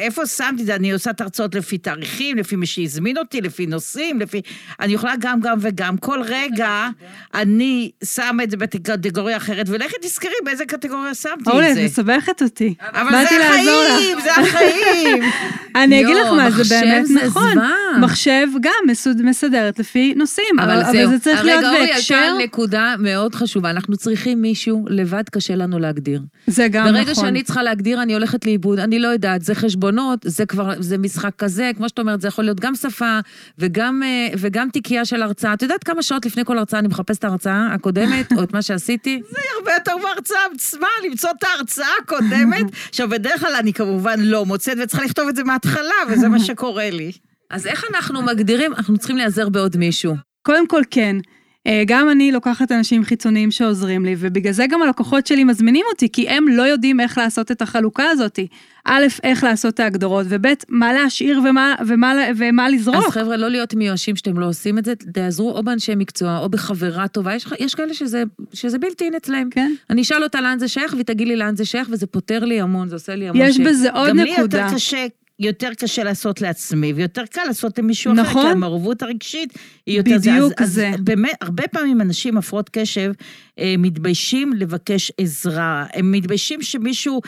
איפה שמתי את זה? אני עושה את ההרצאות לפי תאריכים, לפי מי שהזמין אותי, לפי נושאים, לפי... אני יכולה גם, גם וגם. כל רגע אני שמה את זה בקטגוריה אחרת, ולכי תזכרי באיזה קטגוריה שמתי אורלי, את את זה. מסבכת אותי. אבל זה. החיים, זה החיים. אני אגיד לך מה, זה מחשב באמת זה נכון. מחשב גם מסוד- מסדרת לפי נושאים, אבל אבל זה צריך להיות הרגע אורי בהקשר, עלתה נקודה מאוד חשובה, אנחנו צריכים מישהו, לבד קשה לנו להגדיר. זה גם ברגע נכון. שאני צריכה להגדיר, אני הולכת לאיבוד, אני לא יודעת, זה חשבונות, זה כבר, זה משחק כזה, כמו שאת אומרת, זה יכול להיות גם שפה וגם, אה, וגם תיקייה של הרצאה. את יודעת כמה שעות לפני כל הרצאה אני מחפשת את ההרצאה הקודמת, או את מה שעשיתי? זה הרבה יותר בהרצאה עצמה, למצוא את ההרצאה הקודמת. עכשיו, בדרך כלל אני כמובן לא מוצאת וצריכה לכתוב את זה מההתחלה, וזה מה שקורה לי. אז איך אנחנו מגדירים? אנחנו צריכים להיעזר בעוד מישהו. קודם כל כן. אה, גם אני לוקחת אנשים חיצוניים שעוזרים לי, ובגלל זה גם הלקוחות שלי מזמינים אותי, כי הם לא יודעים איך לעשות את החלוקה הזאת. א', איך לעשות את ההגדרות, וב', מה להשאיר ומה, ומה, ומה אז לזרוק. חבר'ה, לא להיות מיואשים שאתם לא עושים את זה, תעזרו או באנשי מקצוע או בחברה טובה. יש, יש כאלה שזה, שזה בלתי אין אצלהם. כן. אני אשאל אותה לאן זה שייך, והיא תגיד לי לאן זה שייך, וזה פותר לי המון, זה עושה לי המון יש שקט. בזה עוד גם לי נקודה. יותר קשה, יותר קשה לעשות לעצמי, ויותר קל לעשות למישהו אחר, נכון. כי המעורבות הרגשית היא יותר... בדיוק אז, זה. אז באמת, הרבה פעמים אנשים עם הפרעות קשב אה, מתביישים לבקש עזרה. הם מתביישים שמישהו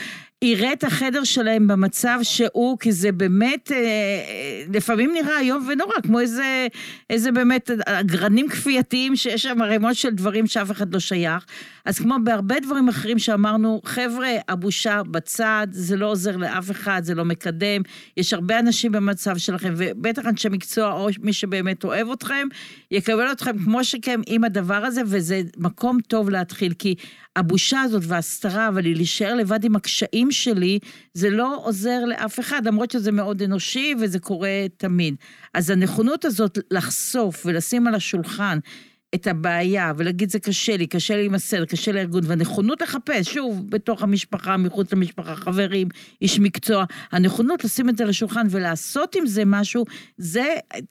יראה את החדר שלהם במצב שהוא, כי זה באמת, אה, לפעמים נראה איום ונורא, כמו איזה, איזה באמת אגרנים כפייתיים שיש שם ערימות של דברים שאף אחד לא שייך. אז כמו בהרבה דברים אחרים שאמרנו, חבר'ה, הבושה בצד, זה לא עוזר לאף אחד, זה לא מקדם. יש הרבה אנשים במצב שלכם, ובטח אנשי מקצוע או מי שבאמת אוהב אתכם, יקבל אתכם כמו שכם עם הדבר הזה, וזה מקום טוב להתחיל, כי הבושה הזאת וההסתרה, אבל היא להישאר לבד עם הקשיים שלי, זה לא עוזר לאף אחד, למרות שזה מאוד אנושי וזה קורה תמיד. אז הנכונות הזאת לחשוף ולשים על השולחן את הבעיה ולהגיד זה קשה לי, קשה לי עם הסדר, קשה לארגון, והנכונות לחפש, שוב, בתוך המשפחה, מחוץ למשפחה, חברים, איש מקצוע, הנכונות לשים את זה על השולחן ולעשות עם זה משהו, זה,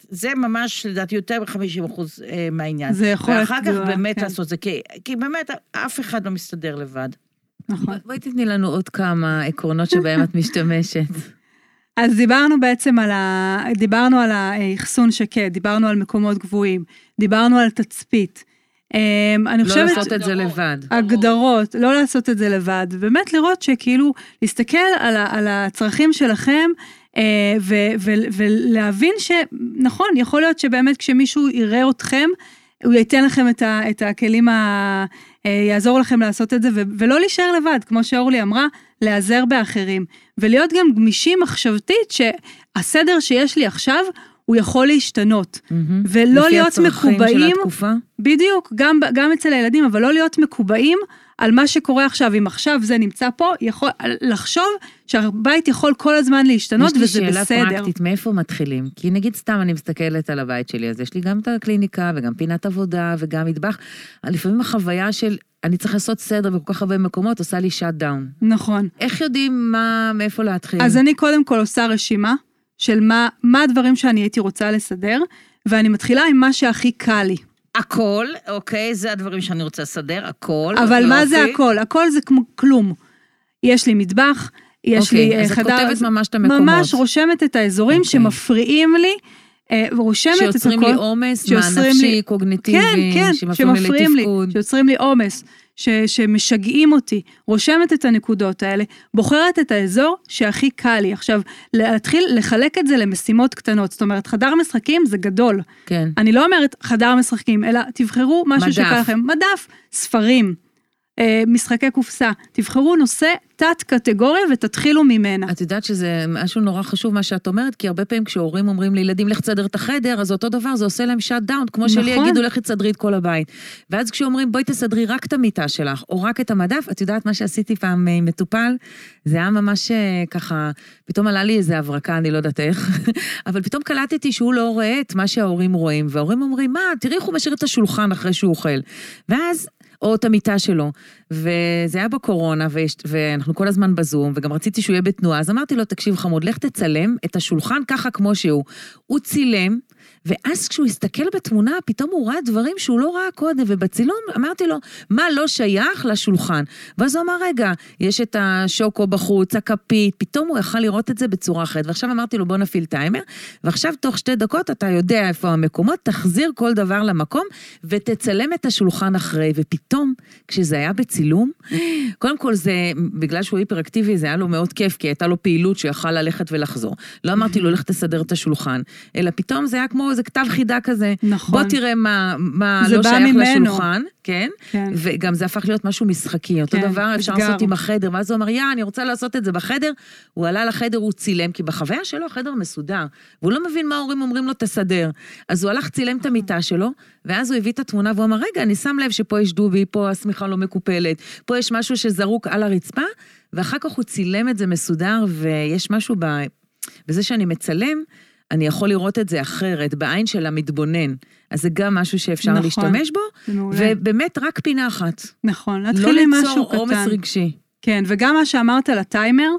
זה ממש, לדעתי, יותר מ-50 אחוז אה, מהעניין. זה יכול להיות ואחר כך גדולה, באמת כן. לעשות זה, כי, כי באמת אף אחד לא מסתדר לבד. נכון. בואי תתני לנו עוד כמה עקרונות שבהם את משתמשת. אז דיברנו בעצם על ה... דיברנו על האחסון שקט, דיברנו על מקומות גבוהים, דיברנו על תצפית. אמ, אני לא חושבת... לעשות את זה לבד. הגדרות, לא לעשות את זה לבד, ובאמת לראות שכאילו, להסתכל על, ה, על הצרכים שלכם, אה, ו, ו, ולהבין שנכון, יכול להיות שבאמת כשמישהו יראה אתכם, הוא ייתן לכם את, ה, את הכלים, ה, אה, יעזור לכם לעשות את זה, ו, ולא להישאר לבד, כמו שאורלי אמרה, להיעזר באחרים, ולהיות גם גמישים מחשבתית, שהסדר שיש לי עכשיו, הוא יכול להשתנות, מהמם. ולא לפי להיות הצרכים של מקובעים, התקופה. בדיוק, גם, גם אצל הילדים, אבל לא להיות מקובעים על מה שקורה עכשיו. אם עכשיו זה נמצא פה, יכול, לחשוב שהבית יכול כל הזמן להשתנות, יש לי וזה שאלה בסדר. פרקטית, מאיפה מתחילים? כי נגיד סתם אני מסתכלת על הבית שלי, אז יש לי גם את הקליניקה וגם פינת עבודה וגם מטבח. לפעמים החוויה של אני צריך לעשות סדר בכל כך הרבה מקומות עושה לי שאט דאון. נכון. איך יודעים מה, מאיפה להתחיל? אז אני קודם כל עושה רשימה של מה, מה הדברים שאני הייתי רוצה לסדר, ואני מתחילה עם מה שהכי קל לי. הכל, אוקיי, זה הדברים שאני רוצה לסדר, הכל. אבל מה זה. הכל? הכל זה כמו כלום. יש לי מטבח, יש אוקיי, לי אה, אז את חדר... כותבת ממש את המקומות. ממש רושמת את האזורים אוקיי. שמפריעים לי, אה, רושמת את הכל. שיוצרים לי עומס, מה נפשי, לי- קוגניטיבי, כן, כן, שמפריעים לי לתפקוד. שיוצרים לי עומס, ש- שמשגעים אותי, רושמת את הנקודות האלה, בוחרת את האזור שהכי קל לי. עכשיו, להתחיל לחלק את זה למשימות קטנות, זאת אומרת, חדר משחקים זה גדול. כן. אני לא אומרת חדר משחקים, אלא תבחרו משהו. שקל לכם. מדף, ספרים, משחקי קופסה, תבחרו נושא תת-קטגוריה ותתחילו ממנה. את יודעת שזה משהו נורא חשוב מה שאת אומרת, כי הרבה פעמים כשהורים אומרים לילדים לך תסדר את החדר, אז אותו דבר, זה עושה להם שאט דאון, כמו שלי נכון. יגידו לך תסדרי את כל הבית. ואז כשאומרים בואי תסדרי רק את המיטה שלך, או רק את המדף, את יודעת מה שעשיתי פעם אה, עם מטופל? זה היה ממש אה, ככה, פתאום עלה לי איזה הברקה, אני לא יודעת איך, אבל פתאום קלטתי שהוא לא רואה את מה שההורים רואים, וההורים אומרים, מה, תראי איך הוא משאיר את השולחן אחרי שהוא אוכל. ואז או את המיטה שלו. וזה היה בקורונה, ויש, ואנחנו כל הזמן בזום, וגם רציתי שהוא יהיה בתנועה, אז אמרתי לו, תקשיב חמוד, לך תצלם את השולחן ככה כמו שהוא. הוא צילם, ואז כשהוא הסתכל בתמונה, פתאום הוא ראה דברים שהוא לא ראה קודם, ובצילום אמרתי לו, מה לא שייך לשולחן? ואז הוא אמר, רגע, יש את השוקו בחוץ, הכפית, פתאום הוא יכל לראות את זה בצורה אחרת. ועכשיו אמרתי לו, בוא נפעיל טיימר, ועכשיו תוך שתי דקות אתה יודע איפה המקומות, תחזיר כל דבר למקום, ותצלם את השולחן אחרי. ופתאום, כשזה היה בצילום, קודם כל זה, בגלל שהוא היפראקטיבי, זה היה לו מאוד כיף, כי הייתה לו פעילות שיכל ללכת ולחזור. לא אמרתי לו, לך תסדר את השולחן, אלא פתאום זה היה כמו איזה כתב חידה כזה. נכון. בוא תראה מה, מה זה לא שייך ממנו. לשולחן, כן? כן. וגם זה הפך להיות משהו משחקי. אותו כן, דבר אפשר אתגר. לעשות עם החדר, ואז הוא אמר, יא, אני רוצה לעשות את זה בחדר. הוא עלה לחדר, הוא צילם, כי בחוויה שלו החדר מסודר, והוא לא מבין מה ההורים אומרים לו, תסדר. אז הוא הלך, צילם את המיטה שלו, ואז הוא הביא את התמונה והוא אמר, רגע, אני שם לב שפה יש דובי, פה השמיכה לא מקופלת, פה יש משהו שזרוק על הרצפה, ואחר כך הוא צילם את זה מסודר, ויש משהו ב... בזה שאני מצלם, אני יכול לראות את זה אחרת, בעין של המתבונן. אז זה גם משהו שאפשר נכון. להשתמש בו. ובאמת רק פינה אחת. נכון, לא להתחיל עם משהו ליצור עומס קטן. רגשי. כן, וגם מה שאמרת על הטיימר,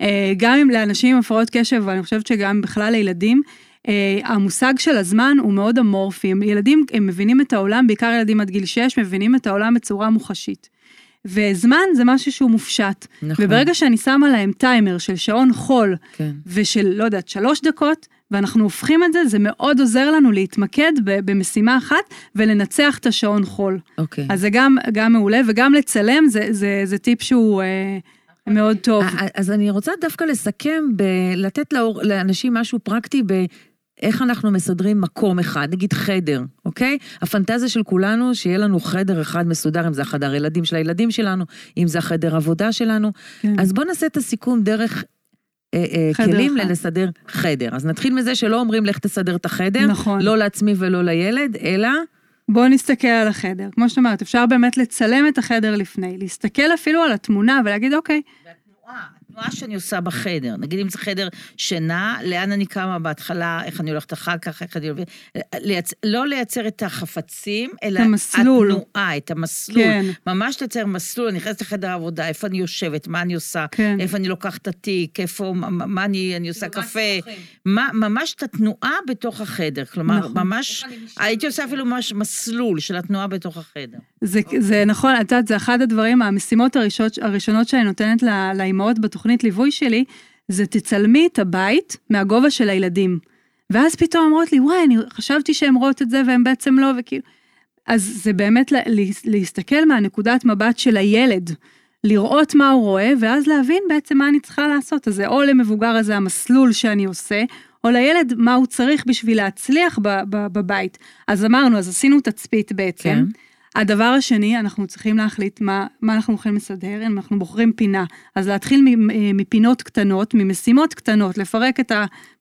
אה, גם אם לאנשים עם הפרעות קשב, ואני חושבת שגם בכלל לילדים, אה, המושג של הזמן הוא מאוד אמורפי. ילדים, הם מבינים את העולם, בעיקר ילדים עד גיל 6, מבינים את העולם בצורה מוחשית. וזמן זה משהו שהוא מופשט. נכון. וברגע שאני שמה להם טיימר של שעון חול כן. ושל, לא יודעת, שלוש דקות, ואנחנו הופכים את זה, זה מאוד עוזר לנו להתמקד במשימה אחת ולנצח את השעון חול. אוקיי. אז זה גם, גם מעולה, וגם לצלם זה, זה, זה טיפ שהוא אה, מאוד טוב. א- אז אני רוצה דווקא לסכם, לתת לאור- לאנשים משהו פרקטי ב... איך אנחנו מסדרים מקום אחד, נגיד חדר, אוקיי? הפנטזיה של כולנו, שיהיה לנו חדר אחד מסודר, אם זה החדר ילדים של הילדים שלנו, אם זה החדר עבודה שלנו. כן. אז בואו נעשה את הסיכום דרך אה, אה, כלים אחד. לסדר חדר. אז נתחיל מזה שלא אומרים לך תסדר את החדר, נכון. לא לעצמי ולא לילד, אלא... בואו נסתכל על החדר. כמו שאת אומרת, אפשר באמת לצלם את החדר לפני, להסתכל אפילו על התמונה ולהגיד, אוקיי, והתנועה, התנועה שאני עושה בחדר, נגיד אם זה חדר שינה, לאן אני קמה בהתחלה, איך אני הולכת אחר כך, איך אני הולכת... לייצ... לא לייצר את החפצים, אלא המסלול. התנועה, את המסלול. כן. ממש לייצר מסלול, אני נכנסת לחדר העבודה, איפה אני יושבת, מה אני עושה, כן. איפה אני לוקחת את התיק, איפה, מה, מה אני, אני עושה קפה, מה, ממש את התנועה בתוך החדר. כלומר, נכון. ממש, הייתי עושה אפילו ממש מסלול של התנועה בתוך החדר. זה, זה נכון, את יודעת, זה אחד הדברים, המשימות הראשונות, הראשונות שאני נותנת לאימהות בתוכנית ליווי שלי, זה תצלמי את הבית מהגובה של הילדים. ואז פתאום אומרות לי, וואי, אני חשבתי שהן רואות את זה והן בעצם לא, וכאילו... אז זה באמת לה- לה- להסתכל מהנקודת מבט של הילד, לראות מה הוא רואה, ואז להבין בעצם מה אני צריכה לעשות. אז זה או למבוגר הזה המסלול שאני עושה, או לילד מה הוא צריך בשביל להצליח בבית. אז אמרנו, אז עשינו תצפית בעצם. כן. הדבר השני, אנחנו צריכים להחליט מה, מה אנחנו הולכים לסדר, אם אנחנו בוחרים פינה. אז להתחיל מ- מפינות קטנות, ממשימות קטנות, לפרק את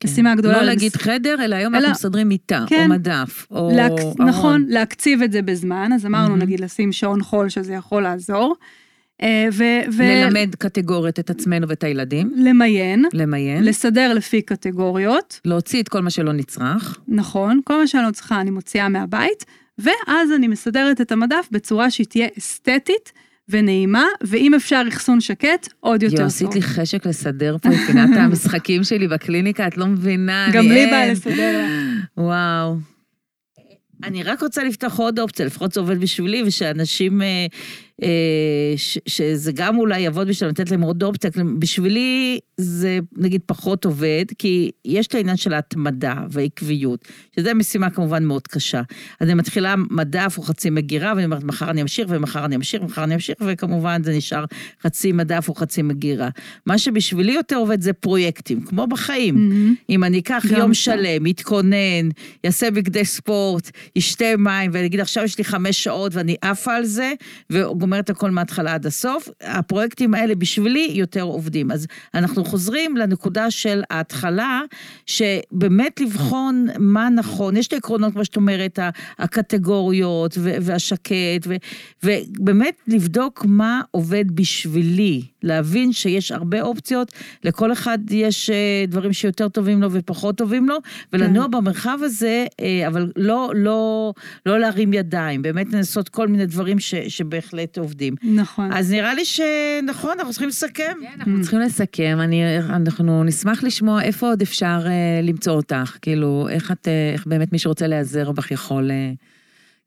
המשימה הגדולה. לא לס- להגיד חדר, אלא היום אלא- אנחנו מסדרים מיטה, או כן. מדף, או להק... ארון. נכון, להקציב את זה בזמן, אז אמרנו מהמם. נגיד לשים שעון חול שזה יכול לעזור. אה, ו... ו... ללמד קטגוריות את עצמנו ואת הילדים, למיין, למיין, לסדר לפי קטגוריות, להוציא את כל מה שלא נצרך. נכון, כל מה שאני לא צריכה אני מוציאה מהבית, ואז אני מסדרת את המדף בצורה שהיא תהיה אסתטית ונעימה, ואם אפשר אחסון שקט, עוד יותר יו, טוב. עשית לי חשק לסדר פה את פינת המשחקים שלי בקליניקה, את לא מבינה, גם אני לי אין. בא לסדר. וואו. אני רק רוצה לפתוח עוד אופציה, לפחות זה עובד בשבילי, ושאנשים, אה, ש, שזה גם אולי יעבוד בשביל לתת להם עוד אופציה. בשבילי זה נגיד פחות עובד, כי יש את העניין של ההתמדה והעקביות, שזו משימה כמובן מאוד קשה. אז אני מתחילה מדף או חצי מגירה, ואני אומרת, מחר אני אמשיך, ומחר אני אמשיך, ומחר אני אמשיך, וכמובן זה נשאר חצי מדף או חצי מגירה. מה שבשבילי יותר עובד זה פרויקטים, כמו בחיים. מהמם. אם אני אקח יום אפשר. שלם, יתכונן, יעשה בגדי ספורט, ישתה מים, ואני אגיד עכשיו יש לי חמש שעות ואני עפה על זה, גומרת הכל מההתחלה עד הסוף. הפרויקטים האלה בשבילי יותר עובדים. אז אנחנו חוזרים לנקודה של ההתחלה, שבאמת לבחון מה נכון. יש את העקרונות, כמו שאת אומרת, הקטגוריות והשקט, ובאמת לבדוק מה עובד בשבילי. להבין שיש הרבה אופציות, לכל אחד יש אה, דברים שיותר טובים לו ופחות טובים לו, ולנוע כן. במרחב הזה, אה, אבל לא, לא, לא להרים ידיים, באמת לנסות כל מיני דברים ש, שבהחלט עובדים. נכון. אז נראה לי שנכון, אנחנו צריכים לסכם. כן, אנחנו צריכים לסכם, אני, אנחנו נשמח לשמוע איפה עוד אפשר אה, למצוא אותך, כאילו, איך את, איך באמת מי שרוצה להיעזר בך יכול...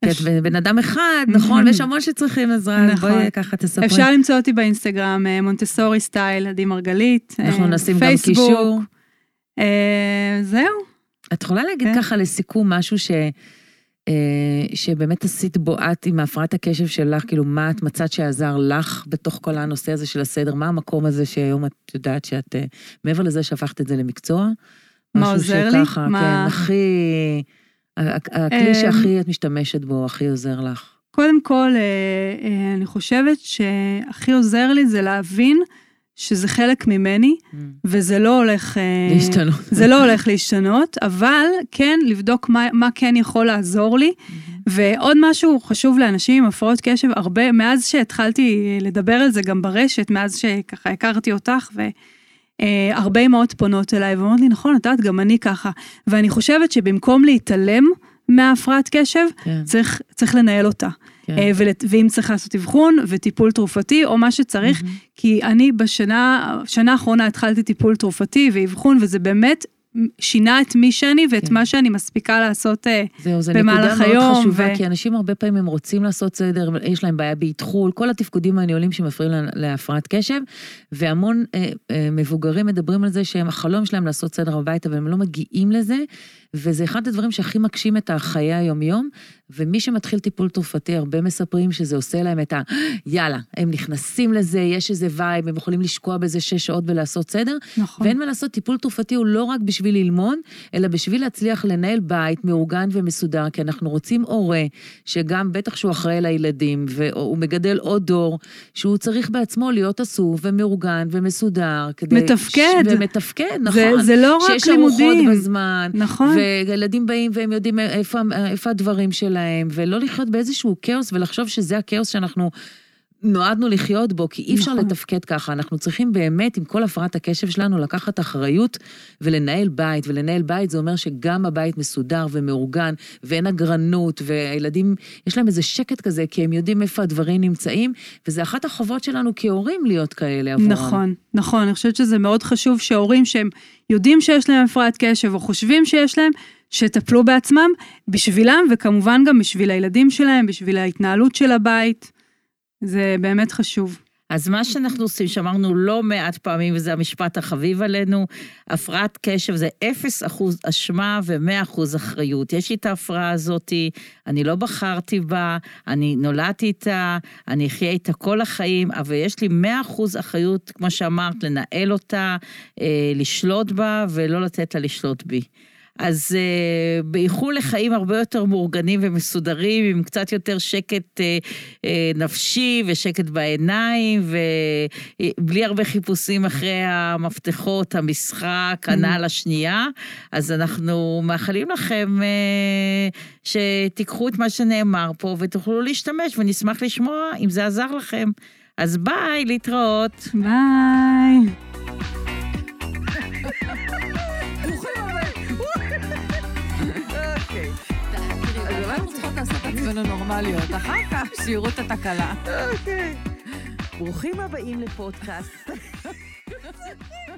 כי את בן אדם אחד, נכון, ויש המון שצריכים עזרה, נכון. בואי ככה תספרי. אפשר למצוא אותי באינסטגרם, אה, מונטסורי סטייל, עדי מרגלית. אנחנו אה, נשים גם קישור. אה, זהו. את יכולה להגיד כן. ככה לסיכום משהו ש... שבאמת עשית בו את עם הפרעת הקשב שלך, כאילו מה את מצאת שעזר לך בתוך כל הנושא הזה של הסדר, מה המקום הזה שהיום את יודעת שאת, מעבר לזה שהפכת את זה למקצוע, מה עוזר לי? משהו שככה, כן, הכי... הכלי שהכי את משתמשת בו, הכי עוזר לך. קודם כל, אה, אה, אני חושבת שהכי עוזר לי זה להבין שזה חלק ממני, mm. וזה לא הולך... אה, להשתנות. זה לא הולך להשתנות, אבל כן לבדוק מה, מה כן יכול לעזור לי. Mm-hmm. ועוד משהו חשוב לאנשים עם הפרעות קשב, הרבה, מאז שהתחלתי לדבר על זה גם ברשת, מאז שככה הכרתי אותך, ו... אה, הרבה אמהות פונות אליי ואומרות לי, נכון, את יודעת, גם אני ככה. ואני חושבת שבמקום להתעלם מהפרעת קשב, כן. צריך, צריך לנהל אותה. כן. אה, ואם צריך לעשות אבחון וטיפול תרופתי או מה שצריך, mm-hmm. כי אני בשנה, שנה האחרונה התחלתי טיפול תרופתי ואבחון, וזה באמת שינה את מי שאני ואת כן. מה שאני מספיקה לעשות אה, זהו, במהלך היום. זהו, זו נקודה מאוד חשובה, ו... כי אנשים הרבה פעמים הם רוצים לעשות סדר, יש להם בעיה באתחול, כל התפקודים הניהולים שמפריעים להפרעת קשב, והמון אה, אה, מבוגרים מדברים על זה שהם, החלום שלהם לעשות סדר בבית, אבל הם לא מגיעים לזה, וזה אחד הדברים שהכי מקשים את החיי היומיום, ומי שמתחיל טיפול תרופתי, הרבה מספרים שזה עושה להם את ה... יאללה, הם נכנסים לזה, יש איזה vibe, הם יכולים לשקוע בזה שש שעות ולעשות סדר. נכון. ואין מה לעשות, טיפול תרופתי הוא לא רק בשביל ללמוד, אלא בשביל להצליח לנהל בית מאורגן ומסודר, כי אנחנו רוצים הורה, שגם, בטח שהוא אחראי לילדים, והוא מגדל עוד דור, שהוא צריך בעצמו להיות אסוף ומאורגן ומסודר, כדי... מתפקד. ש... ומתפקד, נכון. זה, זה לא רק שיש לימודים. שיש ארוחות בזמן. נכון. וילדים באים והם יודעים איפה, איפה הדברים שלהם, ולא לחיות באיזשהו כאוס ולחשוב שזה הכאוס שאנחנו נועדנו לחיות בו, כי אי אפשר נכון. לתפקד ככה. אנחנו צריכים באמת, עם כל הפרעת הקשב שלנו, לקחת אחריות ולנהל בית. ולנהל בית זה אומר שגם הבית מסודר ומאורגן, ואין אגרנות, והילדים, יש להם איזה שקט כזה, כי הם יודעים איפה הדברים נמצאים, וזה אחת החובות שלנו כהורים להיות כאלה עבורם. נכון, נכון. אני חושבת שזה מאוד חשוב שהורים שהם יודעים שיש להם הפרעת קשב, או חושבים שיש להם, שטפלו בעצמם, בשבילם, וכמובן גם בשביל הילדים שלהם, בשביל ההתנהלות של הבית. זה באמת חשוב. אז מה שאנחנו עושים, שאמרנו לא מעט פעמים, וזה המשפט החביב עלינו, הפרעת קשב זה 0% אשמה ו-100% אחריות. יש לי את ההפרעה הזאתי, אני לא בחרתי בה, אני נולדתי איתה, אני אחיה איתה כל החיים, אבל יש לי 100% אחריות, כמו שאמרת, לנהל אותה, אה, לשלוט בה ולא לתת לה לשלוט בי. אז uh, באיחול לחיים הרבה יותר מאורגנים ומסודרים, עם קצת יותר שקט uh, uh, נפשי ושקט בעיניים, ובלי הרבה חיפושים אחרי המפתחות, המשחק, mm. הנעל השנייה. אז אנחנו מאחלים לכם uh, שתיקחו את מה שנאמר פה ותוכלו להשתמש, ונשמח לשמוע אם זה עזר לכם. אז ביי, להתראות. ביי. ממנו נורמליות. אחר כך שיראו את התקלה. אוקיי. ברוכים הבאים לפודקאסט.